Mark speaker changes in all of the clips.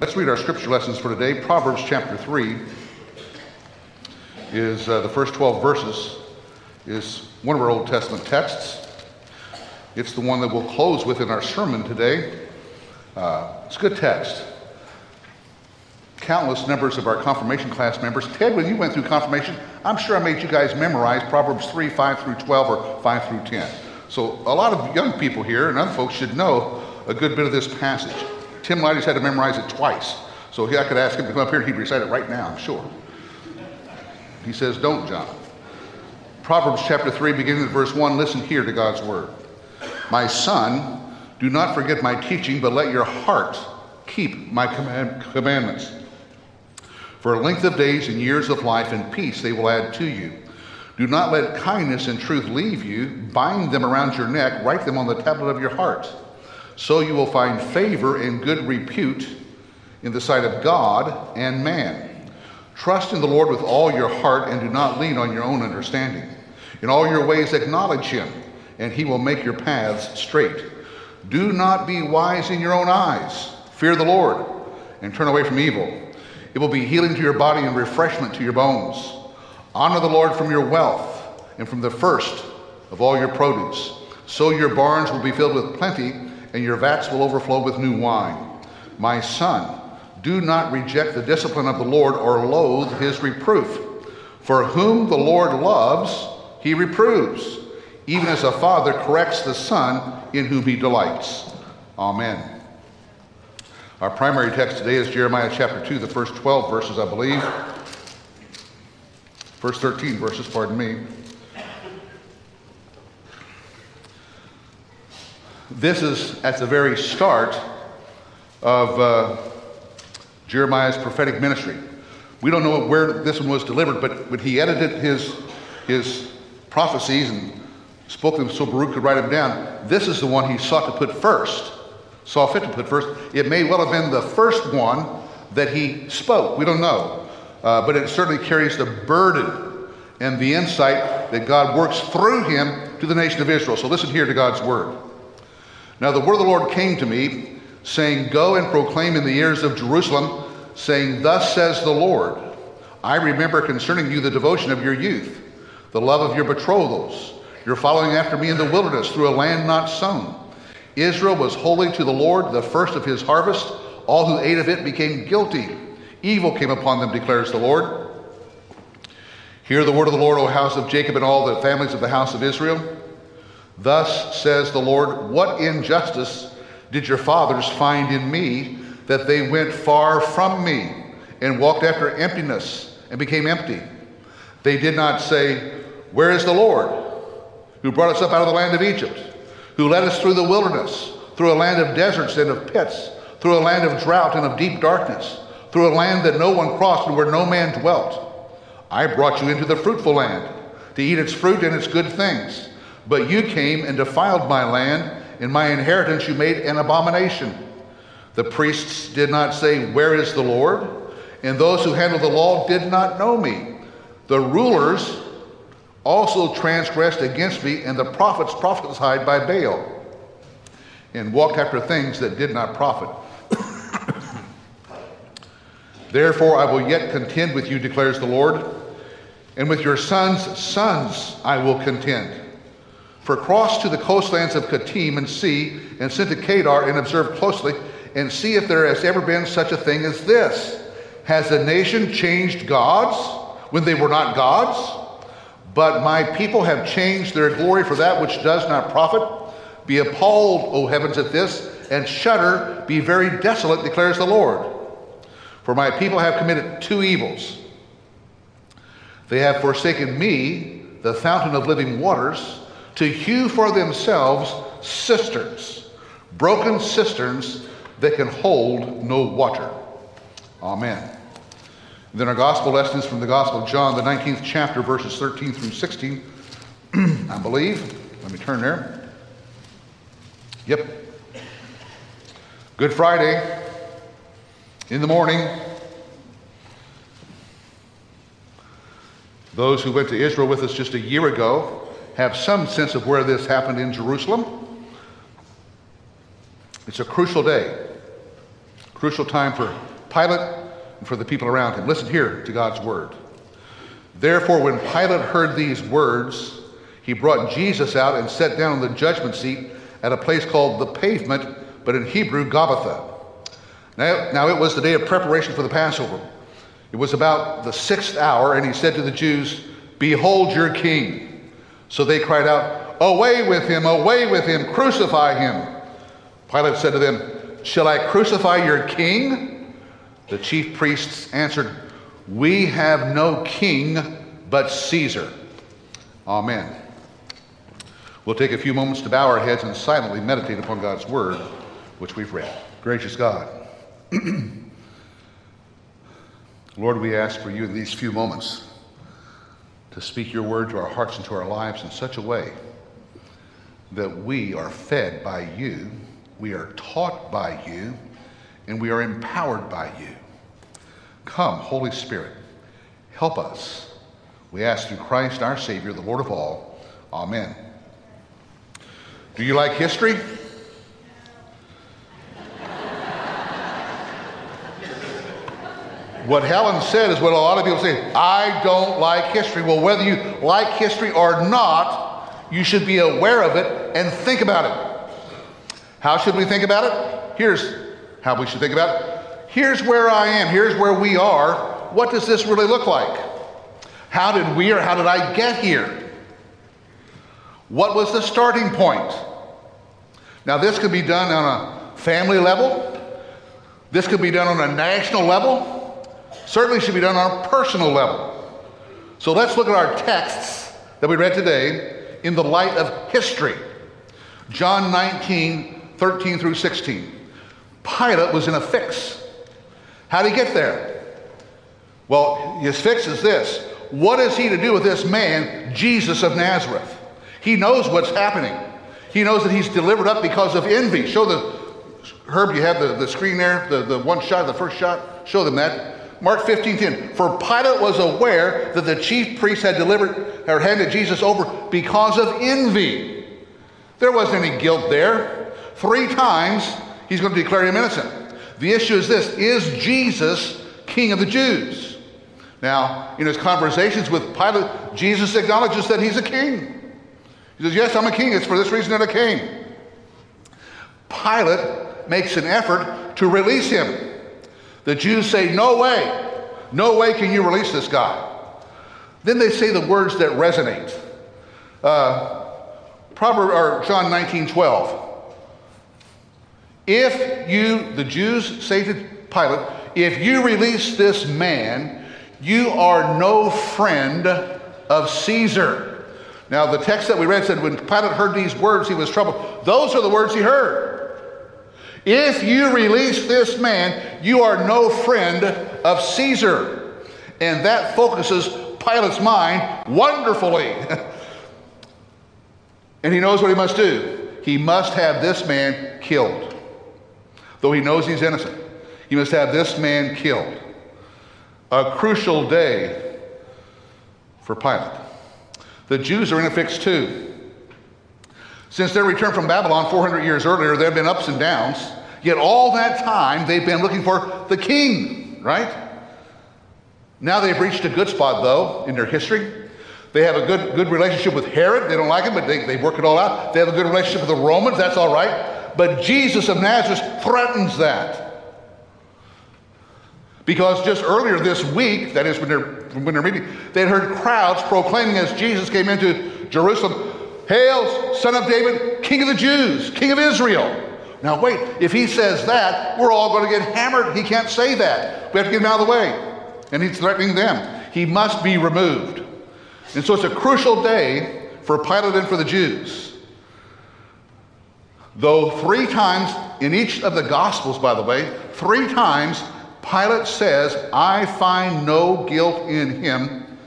Speaker 1: Let's read our scripture lessons for today. Proverbs chapter 3 is uh, the first 12 verses, is one of our Old Testament texts. It's the one that we'll close with in our sermon today. Uh, it's a good text. Countless numbers of our confirmation class members. Ted, when you went through confirmation, I'm sure I made you guys memorize Proverbs 3, 5 through 12, or 5 through 10. So a lot of young people here and other folks should know a good bit of this passage. Tim Lighty's had to memorize it twice. So I could ask him to come up here and he'd recite it right now, I'm sure. He says, Don't, John. Proverbs chapter 3, beginning at verse 1, listen here to God's word. My son, do not forget my teaching, but let your heart keep my command- commandments. For a length of days and years of life and peace they will add to you. Do not let kindness and truth leave you. Bind them around your neck, write them on the tablet of your heart. So you will find favor and good repute in the sight of God and man. Trust in the Lord with all your heart and do not lean on your own understanding. In all your ways acknowledge him, and he will make your paths straight. Do not be wise in your own eyes. Fear the Lord and turn away from evil. It will be healing to your body and refreshment to your bones. Honor the Lord from your wealth and from the first of all your produce. So your barns will be filled with plenty and your vats will overflow with new wine. My son, do not reject the discipline of the Lord or loathe his reproof. For whom the Lord loves, he reproves, even as a father corrects the son in whom he delights. Amen. Our primary text today is Jeremiah chapter 2, the first 12 verses, I believe. First 13 verses, pardon me. This is at the very start of uh, Jeremiah's prophetic ministry. We don't know where this one was delivered, but when he edited his, his prophecies and spoke them so Baruch could write them down, this is the one he sought to put first, saw fit to put first. It may well have been the first one that he spoke. We don't know. Uh, but it certainly carries the burden and the insight that God works through him to the nation of Israel. So listen here to God's word. Now the word of the Lord came to me, saying, Go and proclaim in the ears of Jerusalem, saying, Thus says the Lord, I remember concerning you the devotion of your youth, the love of your betrothals, your following after me in the wilderness through a land not sown. Israel was holy to the Lord, the first of his harvest. All who ate of it became guilty. Evil came upon them, declares the Lord. Hear the word of the Lord, O house of Jacob, and all the families of the house of Israel. Thus says the Lord, What injustice did your fathers find in me that they went far from me and walked after emptiness and became empty? They did not say, Where is the Lord who brought us up out of the land of Egypt, who led us through the wilderness, through a land of deserts and of pits, through a land of drought and of deep darkness, through a land that no one crossed and where no man dwelt? I brought you into the fruitful land to eat its fruit and its good things. But you came and defiled my land, In my inheritance you made an abomination. The priests did not say, Where is the Lord? And those who handled the law did not know me. The rulers also transgressed against me, and the prophets prophesied by Baal, and walked after things that did not profit. Therefore, I will yet contend with you, declares the Lord, and with your sons' sons I will contend. For cross to the coastlands of Kittim and see, and send to Kedar and observe closely, and see if there has ever been such a thing as this. Has a nation changed gods when they were not gods? But my people have changed their glory for that which does not profit. Be appalled, O heavens, at this, and shudder, be very desolate, declares the Lord. For my people have committed two evils. They have forsaken me, the fountain of living waters, to hew for themselves cisterns, broken cisterns that can hold no water. Amen. Then our gospel lessons from the Gospel of John, the 19th chapter, verses 13 through 16, I believe. Let me turn there. Yep. Good Friday. In the morning, those who went to Israel with us just a year ago have some sense of where this happened in Jerusalem. It's a crucial day. Crucial time for Pilate and for the people around him. Listen here to God's word. Therefore, when Pilate heard these words, he brought Jesus out and sat down on the judgment seat at a place called the pavement, but in Hebrew, Gabbatha. Now, now it was the day of preparation for the Passover. It was about the sixth hour, and he said to the Jews, Behold your king. So they cried out, Away with him, away with him, crucify him. Pilate said to them, Shall I crucify your king? The chief priests answered, We have no king but Caesar. Amen. We'll take a few moments to bow our heads and silently meditate upon God's word, which we've read. Gracious God, Lord, we ask for you in these few moments to speak your word to our hearts and to our lives in such a way that we are fed by you, we are taught by you, and we are empowered by you. Come, Holy Spirit, help us. We ask through Christ our Savior, the Lord of all. Amen. Do you like history? What Helen said is what a lot of people say I don't like history. Well, whether you like history or not, you should be aware of it and think about it. How should we think about it? Here's how we should think about it. Here's where I am. Here's where we are. What does this really look like? How did we or how did I get here? What was the starting point? Now, this could be done on a family level. This could be done on a national level certainly should be done on a personal level. So let's look at our texts that we read today in the light of history. John 19, 13 through 16. Pilate was in a fix. How did he get there? Well, his fix is this What is he to do with this man, Jesus of Nazareth? He knows what's happening. He knows that he's delivered up because of envy. Show the, Herb, you have the, the screen there, the, the one shot, the first shot. Show them that. Mark 15, 10. For Pilate was aware that the chief priests had delivered or handed Jesus over because of envy. There wasn't any guilt there. Three times he's going to declare him innocent. The issue is this Is Jesus king of the Jews? Now, in his conversations with Pilate, Jesus acknowledges that he's a king. He says, Yes, I'm a king. It's for this reason that I came. Pilate makes an effort to release him. The Jews say, No way. No way can you release this guy. Then they say the words that resonate. Uh, or John 19, 12. If you, the Jews say to Pilate, if you release this man, you are no friend of Caesar. Now, the text that we read said when Pilate heard these words, he was troubled. Those are the words he heard. If you release this man, you are no friend of Caesar. And that focuses Pilate's mind wonderfully. and he knows what he must do. He must have this man killed. Though he knows he's innocent, he must have this man killed. A crucial day for Pilate. The Jews are in a fix too. Since their return from Babylon 400 years earlier, there have been ups and downs. Yet all that time, they've been looking for the king, right? Now they've reached a good spot, though, in their history. They have a good, good relationship with Herod. They don't like him, but they, they work it all out. They have a good relationship with the Romans. That's all right. But Jesus of Nazareth threatens that. Because just earlier this week, that is when they're, when they're meeting, they heard crowds proclaiming as Jesus came into Jerusalem, Hail, son of David, king of the Jews, king of Israel. Now, wait, if he says that, we're all going to get hammered. He can't say that. We have to get him out of the way. And he's threatening them. He must be removed. And so it's a crucial day for Pilate and for the Jews. Though three times in each of the Gospels, by the way, three times Pilate says, I find no guilt in him.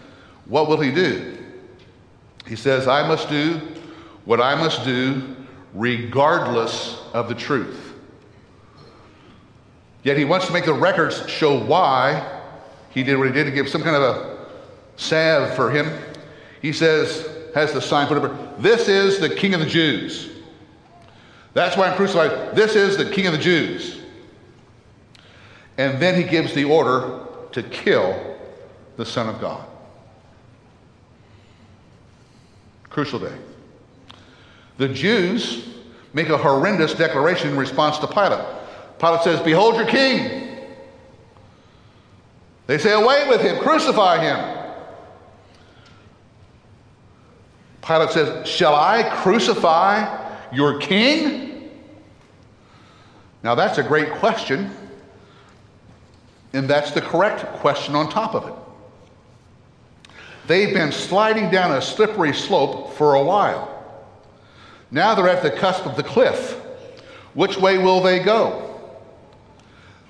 Speaker 1: What will he do? He says, I must do what I must do regardless of the truth. Yet he wants to make the records show why he did what he did to give some kind of a salve for him. He says, has the sign put up, this is the king of the Jews. That's why I'm crucified. This is the king of the Jews. And then he gives the order to kill the Son of God. Crucial day. The Jews make a horrendous declaration in response to Pilate. Pilate says, Behold your king. They say, Away with him, crucify him. Pilate says, Shall I crucify your king? Now that's a great question, and that's the correct question on top of it. They've been sliding down a slippery slope for a while. Now they're at the cusp of the cliff. Which way will they go?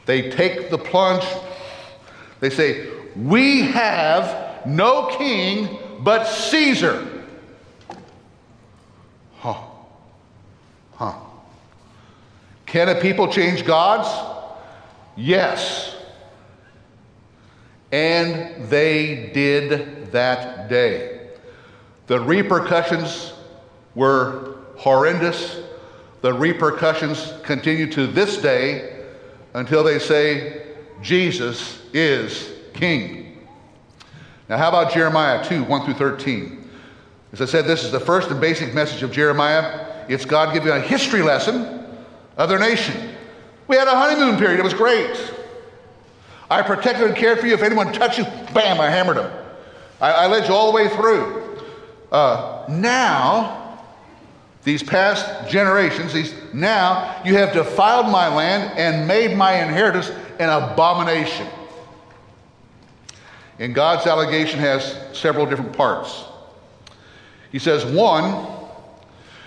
Speaker 1: They take the plunge. They say, We have no king but Caesar. Huh. Huh. Can a people change gods? Yes. And they did that day. The repercussions were horrendous. The repercussions continue to this day until they say, Jesus is King. Now, how about Jeremiah 2 1 through 13? As I said, this is the first and basic message of Jeremiah. It's God giving a history lesson of their nation. We had a honeymoon period, it was great. I protected and cared for you. If anyone touched you, bam, I hammered them. I, I led you all the way through. Uh, now, these past generations, these now you have defiled my land and made my inheritance an abomination. And God's allegation has several different parts. He says, one,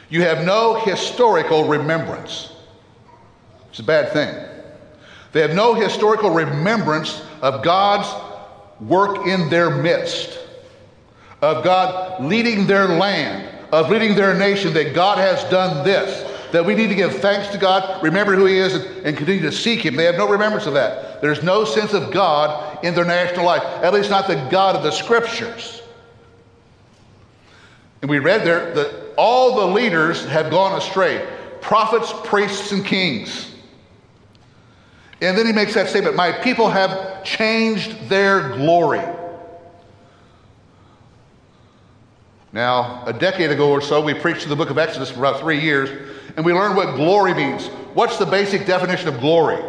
Speaker 1: you have no historical remembrance. It's a bad thing. They have no historical remembrance of God's work in their midst, of God leading their land, of leading their nation, that God has done this, that we need to give thanks to God, remember who He is, and, continue to seek Him. They have no remembrance of that. There's no sense of God in their national life, at least not the God of the Scriptures. And we read there that all the leaders have gone astray prophets, priests, and kings. And then he makes that statement My people have changed their glory. Now, a decade ago or so, we preached the book of Exodus for about three years, and we learned what glory means. What's the basic definition of glory?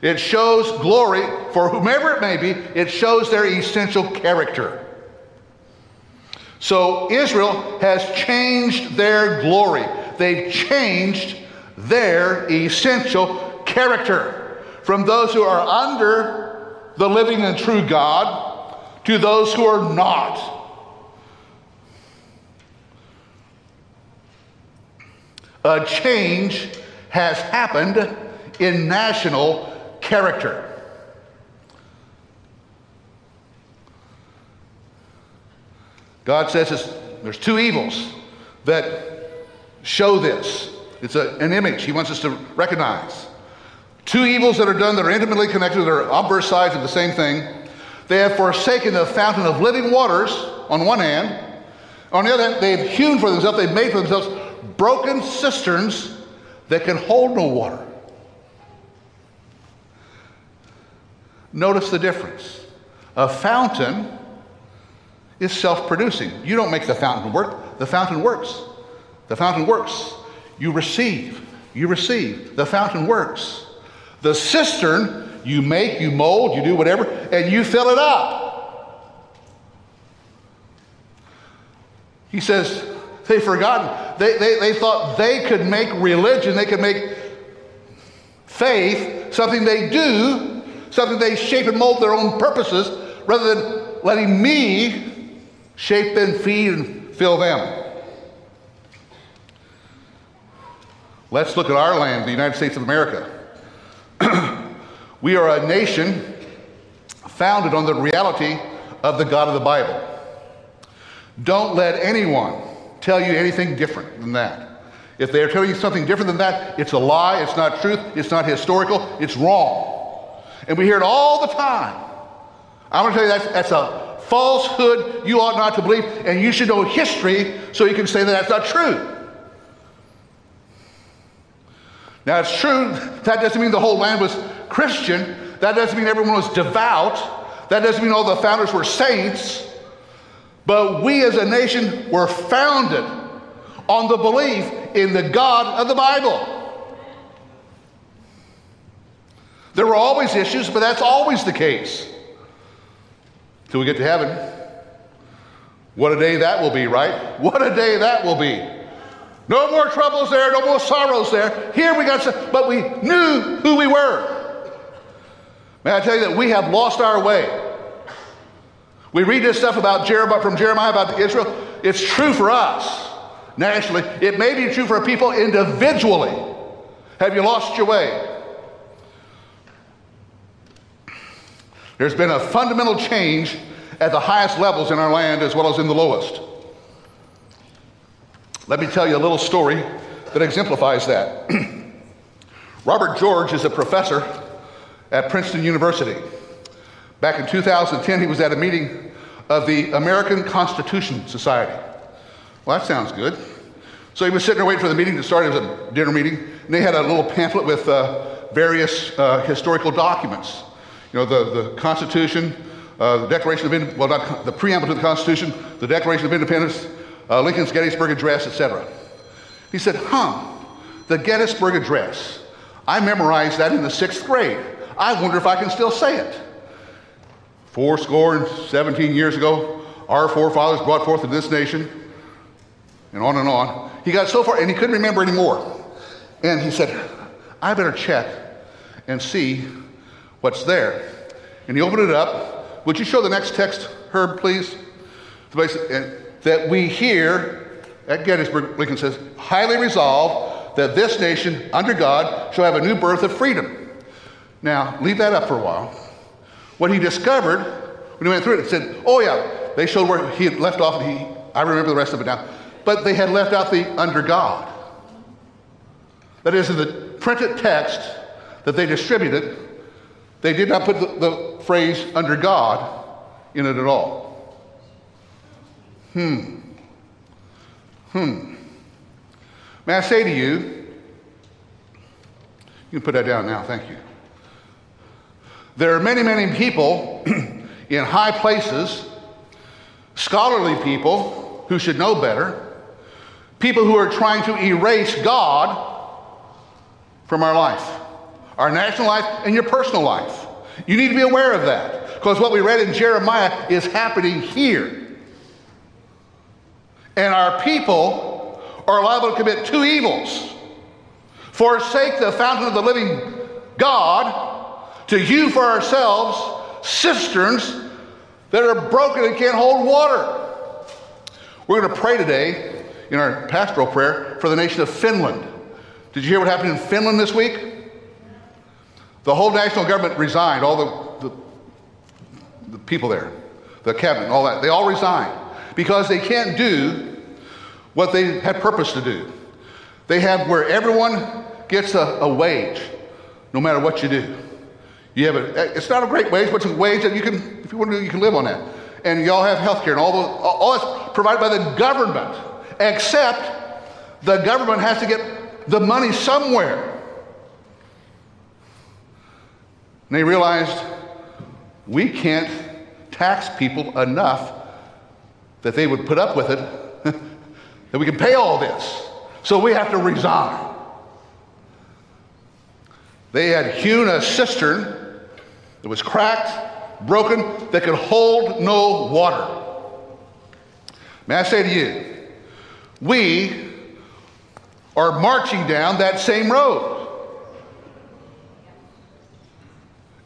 Speaker 1: It shows glory for whomever it may be, it shows their essential character. So Israel has changed their glory. They've changed their essential character from those who are under the living and true God to those who are not. A change has happened in national character. God says there's two evils that show this. It's a, an image he wants us to recognize. Two evils that are done that are intimately connected, that are opposite sides of the same thing. They have forsaken the fountain of living waters on one hand. On the other hand, they've hewn for themselves, they've made for themselves broken cisterns that can hold no water. Notice the difference. A fountain is self producing. You don't make the fountain work, the fountain works. The fountain works. You receive. You receive. The fountain works. The cistern, you make, you mold, you do whatever, and you fill it up. He says, they've forgotten. They, they, they thought they could make religion, they could make faith something they do, something they shape and mold their own purposes, rather than letting me shape and feed and fill them. Let's look at our land, the United States of America. we are a nation founded on the reality of the God of the Bible. Don't let anyone tell you anything different than that. If they are telling you something different than that, it's a lie, it's not truth, it's not historical, it's wrong. And we hear it all the time. I want to tell you that's, that's a falsehood you ought not to believe, and you should know history so you can say that that's not true. Now, it's true, that doesn't mean the whole land was Christian. That doesn't mean everyone was devout. That doesn't mean all the founders were saints. But we as a nation were founded on the belief in the God of the Bible. There were always issues, but that's always the case. Till we get to heaven. What a day that will be, right? What a day that will be. No more troubles there, no more sorrows there. Here we got some, but we knew who we were. May I tell you that we have lost our way. We read this stuff about Jeremiah from Jeremiah about Israel. It's true for us nationally. It may be true for people individually. Have you lost your way? There's been a fundamental change at the highest levels in our land as well as in the lowest. Let me tell you a little story that exemplifies that. Robert George is a professor at Princeton University. Back in 2010, he was at a meeting of the American Constitution Society. Well, that sounds good. So he was sitting there waiting for the meeting to start. It was a dinner meeting, and they had a little pamphlet with uh, various uh, historical documents. You know, the, the Constitution, uh, the Declaration of Independence, well, not the preamble to the Constitution, the Declaration of Independence, uh, Lincoln's Gettysburg Address, etc. He said, huh, the Gettysburg Address. I memorized that in the sixth grade. I wonder if I can still say it. Four score and 17 years ago, our forefathers brought forth in this nation, and on and on. He got so far, and he couldn't remember anymore. And he said, I better check and see what's there. And he opened it up. Would you show the next text, Herb, please? That we here at Gettysburg, Lincoln says, highly resolve that this nation, under God, shall have a new birth of freedom. Now, leave that up for a while. What he discovered when he went through it, he said, oh yeah, they showed where he had left off, and he, I remember the rest of it now, but they had left out the under God. That is, in the printed text that they distributed, they did not put the, the phrase under God in it at all. Hmm. Hmm. May I say to you, you can put that down now, thank you. There are many, many people in high places, scholarly people who should know better, people who are trying to erase God from our life our national life and your personal life. You need to be aware of that because what we read in Jeremiah is happening here. And our people are liable to commit two evils forsake the fountain of the living God to hew for ourselves cisterns that are broken and can't hold water. We're going to pray today in our pastoral prayer for the nation of Finland. Did you hear what happened in Finland this week? The whole national government resigned, all the, the, the people there, the cabinet, all that. They all resigned because they can't do what they had purpose to do. They have where everyone gets a, a wage, no matter what you do. You have a, it's not a great wage, but it's a wage that you can, if you want to, you can live on that. And y'all have health care and all, the, all that's provided by the government, except the government has to get the money somewhere. And they realized we can't tax people enough that they would put up with it, that we can pay all this. So we have to resign. They had hewn a cistern that was cracked, broken, that could hold no water. May I say to you, we are marching down that same road.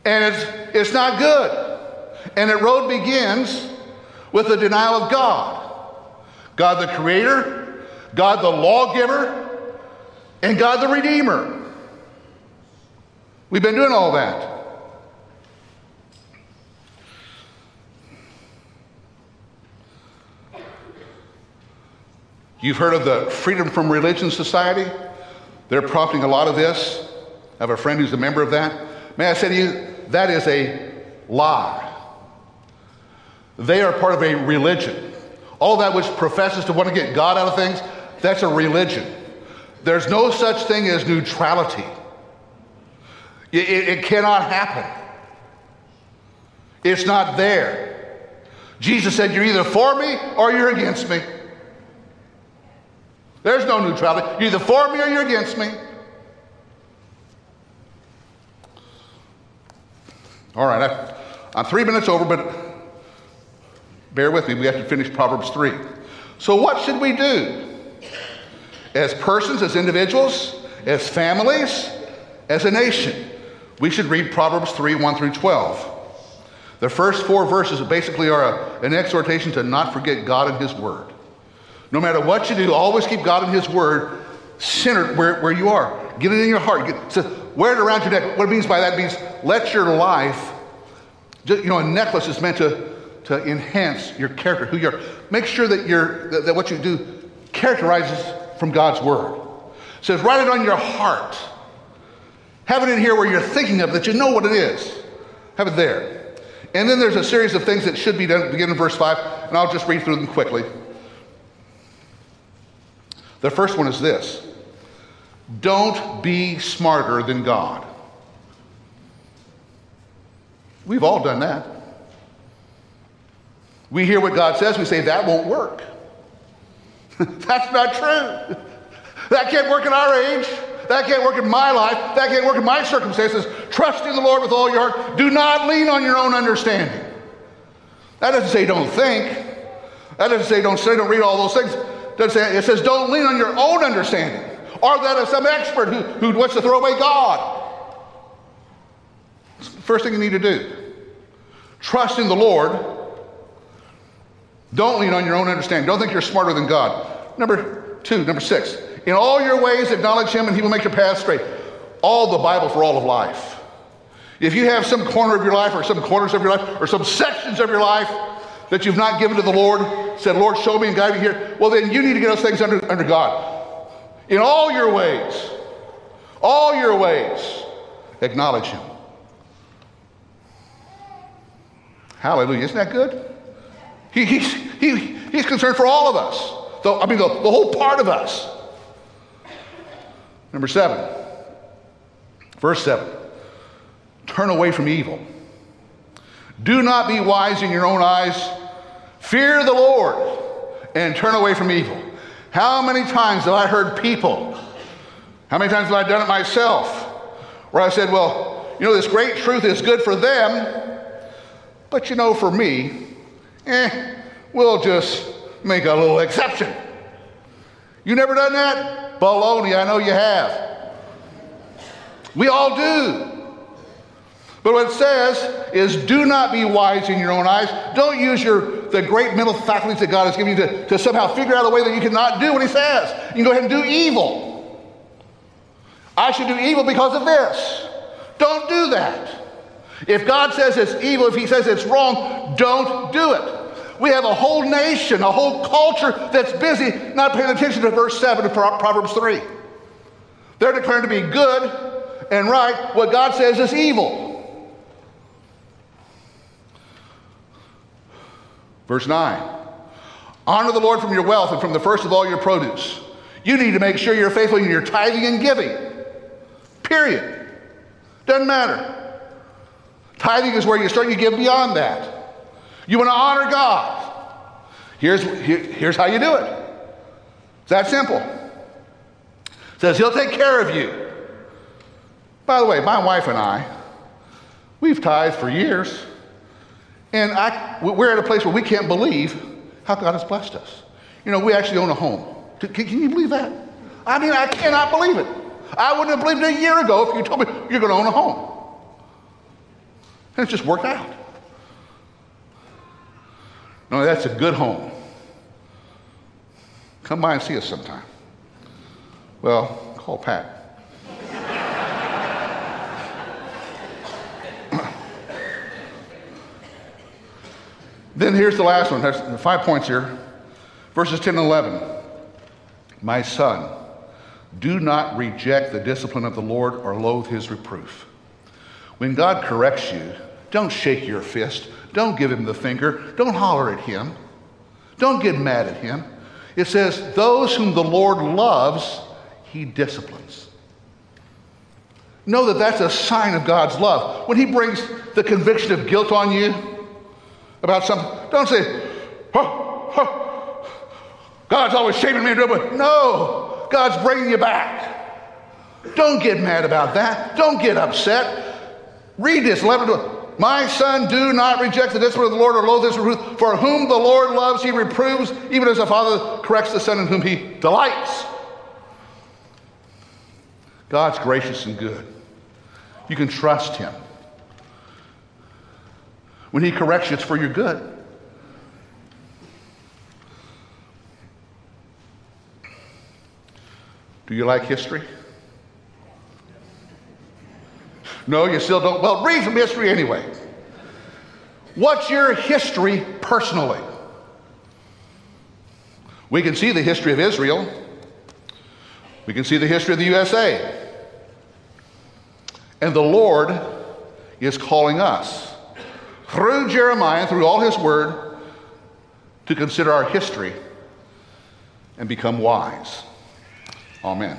Speaker 1: And it's, it's not good. And the road begins with the denial of God God the Creator, God the Lawgiver, and God the Redeemer. We've been doing all that. You've heard of the Freedom from Religion Society? They're profiting a lot of this. I have a friend who's a member of that. May I say to you, that is a lie. They are part of a religion. All that which professes to want to get God out of things, that's a religion. There's no such thing as neutrality. It, it, it cannot happen. It's not there. Jesus said, You're either for me or you're against me. There's no neutrality. You're either for me or you're against me. All right, I, I'm three minutes over, but bear with me. We have to finish Proverbs 3. So, what should we do? As persons, as individuals, as families, as a nation, we should read Proverbs 3 1 through 12. The first four verses basically are a, an exhortation to not forget God and His Word. No matter what you do, always keep God and His Word centered where, where you are. Get it in your heart. Get, so wear it around your neck. What it means by that means let your life, you know, a necklace is meant to, to enhance your character, who you are. Make sure that, you're, that, that what you do characterizes from God's Word. It says, write it on your heart. Have it in here where you're thinking of it, that you know what it is. Have it there. And then there's a series of things that should be done, begin in verse 5, and I'll just read through them quickly. The first one is this don't be smarter than God. We've all done that. We hear what God says, we say, that won't work. That's not true. That can't work in our age. That can't work in my life. That can't work in my circumstances. Trust in the Lord with all your heart. Do not lean on your own understanding. That doesn't say don't think. That doesn't say don't say, don't read all those things. It says, don't lean on your own understanding or that of some expert who, who wants to throw away God. First thing you need to do trust in the Lord. Don't lean on your own understanding. Don't think you're smarter than God. Number two, number six, in all your ways acknowledge Him and He will make your path straight. All the Bible for all of life. If you have some corner of your life or some corners of your life or some sections of your life that you've not given to the Lord, said, Lord, show me and guide me here, well, then you need to get those things under, under God. In all your ways, all your ways, acknowledge Him. Hallelujah. Isn't that good? He, he's, he, he's concerned for all of us. The, I mean, the, the whole part of us. Number seven, verse seven turn away from evil. Do not be wise in your own eyes. Fear the Lord and turn away from evil. How many times have I heard people, how many times have I done it myself, where I said, well, you know, this great truth is good for them, but you know, for me, eh, we'll just make a little exception. You never done that? Baloney, I know you have. We all do. But what it says is do not be wise in your own eyes. Don't use your the great mental faculties that God has given you to, to somehow figure out a way that you cannot do what he says. You can go ahead and do evil. I should do evil because of this. Don't do that. If God says it's evil, if he says it's wrong, don't do it. We have a whole nation, a whole culture that's busy not paying attention to verse 7 of Proverbs 3. They're declaring to be good and right what God says is evil. Verse 9 Honor the Lord from your wealth and from the first of all your produce. You need to make sure you're faithful in your tithing and giving. Period. Doesn't matter. Tithing is where you start, you give beyond that. You want to honor God. Here's, here, here's how you do it. It's that simple. It says he'll take care of you. By the way, my wife and I, we've tithed for years. And I, we're at a place where we can't believe how God has blessed us. You know, we actually own a home. Can, can you believe that? I mean, I cannot believe it. I wouldn't have believed it a year ago if you told me you're going to own a home. And it's just worked out. No, that's a good home. Come by and see us sometime. Well, call Pat. Then here's the last one. There's five points here. Verses 10 and 11. My son, do not reject the discipline of the Lord or loathe his reproof. When God corrects you, don't shake your fist. Don't give him the finger. Don't holler at him. Don't get mad at him. It says, Those whom the Lord loves, he disciplines. Know that that's a sign of God's love. When he brings the conviction of guilt on you about something, don't say, oh, oh, God's always shaming me. Into a no, God's bringing you back. Don't get mad about that. Don't get upset. Read this 11 to my son, do not reject the discipline of the Lord or loathe his reproof. For whom the Lord loves, he reproves, even as a father corrects the son in whom he delights. God's gracious and good. You can trust him. When he corrects you, it's for your good. Do you like history? No, you still don't. Well, read some history anyway. What's your history personally? We can see the history of Israel. We can see the history of the USA. And the Lord is calling us through Jeremiah, through all his word, to consider our history and become wise. Amen.